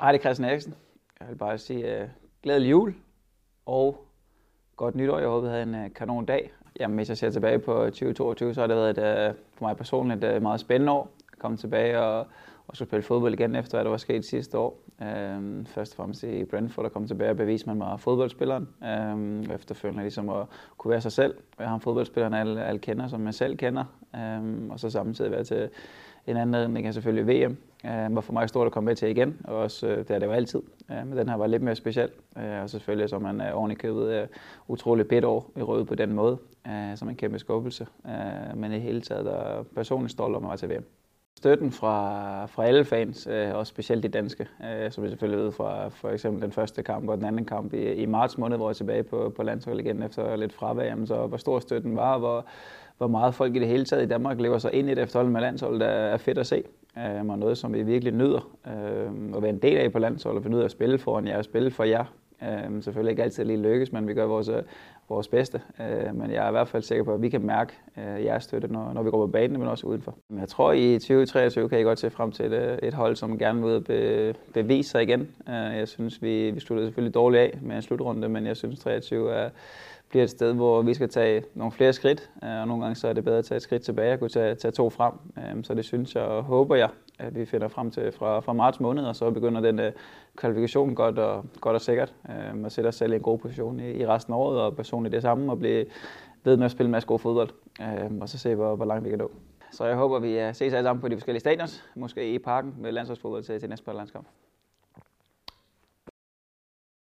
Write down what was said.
Hej, det er Christian Eriksen. Jeg vil bare sige uh, glædelig jul og godt nytår. Jeg håber, I havde en uh, kanon dag. Jamen, hvis jeg ser tilbage på øh, 2022, så har det været et, uh, for mig personligt et uh, meget spændende år. Jeg kom tilbage og, og skulle spille fodbold igen efter, hvad der var sket sidste år. Uh, først og fremmest i Brentford, der komme tilbage og bevise, at man var fodboldspilleren. Uh, efterfølgende ligesom at kunne være sig selv. Jeg har en fodboldspiller, alle, alle kender, som jeg selv kender. Uh, og så samtidig være til en anden kan selvfølgelig VM, øh, var for mig stort at komme med til igen, og også, øh, det er det jo altid. Øh, men den her var lidt mere speciel, øh, og selvfølgelig så man øh, er ordentligt købet øh, utrolig bedt år i røde på den måde, øh, som en kæmpe skuffelse. Øh, men i hele taget er personligt stolt om at være til VM. Støtten fra, fra alle fans, øh, også specielt de danske, øh, som vi selvfølgelig ved fra for eksempel den første kamp og den anden kamp i, i marts måned, hvor jeg er tilbage på, på landsholdet igen efter lidt fravær, jamen, så hvor stor støtten var, hvor, hvor meget folk i det hele taget i Danmark lever sig ind i det efterhånden med landsholdet, er fedt at se. Øh, og noget, som vi virkelig nyder øh, at være en del af på landsholdet, og nyder at spille foran jer og spille for jer. Øh, selvfølgelig ikke altid lige lykkes, men vi gør vores, øh, vores bedste. Øh, men jeg er i hvert fald sikker på, at vi kan mærke øh, jeres støtte, når, når vi går på banen, men også udenfor. Jeg tror, i 2023 kan I godt se frem til et, øh, et hold, som gerne vil be, bevise sig igen. Øh, jeg synes, vi, vi sluttede selvfølgelig dårligt af med en slutrunde, men jeg synes, 23 er bliver et sted, hvor vi skal tage nogle flere skridt, øh, og nogle gange så er det bedre at tage et skridt tilbage og kunne tage, tage to frem. Så det synes jeg og håber jeg, at vi finder frem til fra, fra marts måned, og så begynder den øh, kvalifikation godt og, godt og sikkert, Øh, og sætte os selv i en god position i, i resten af året, og personligt det samme, og blive ved med at spille en masse god fodbold, øh, og så se, hvor, hvor langt vi kan nå. Så jeg håber, vi øh, ses alle sammen på de forskellige stadions, måske i parken med landsholdsfodbold til, til næste landskamp.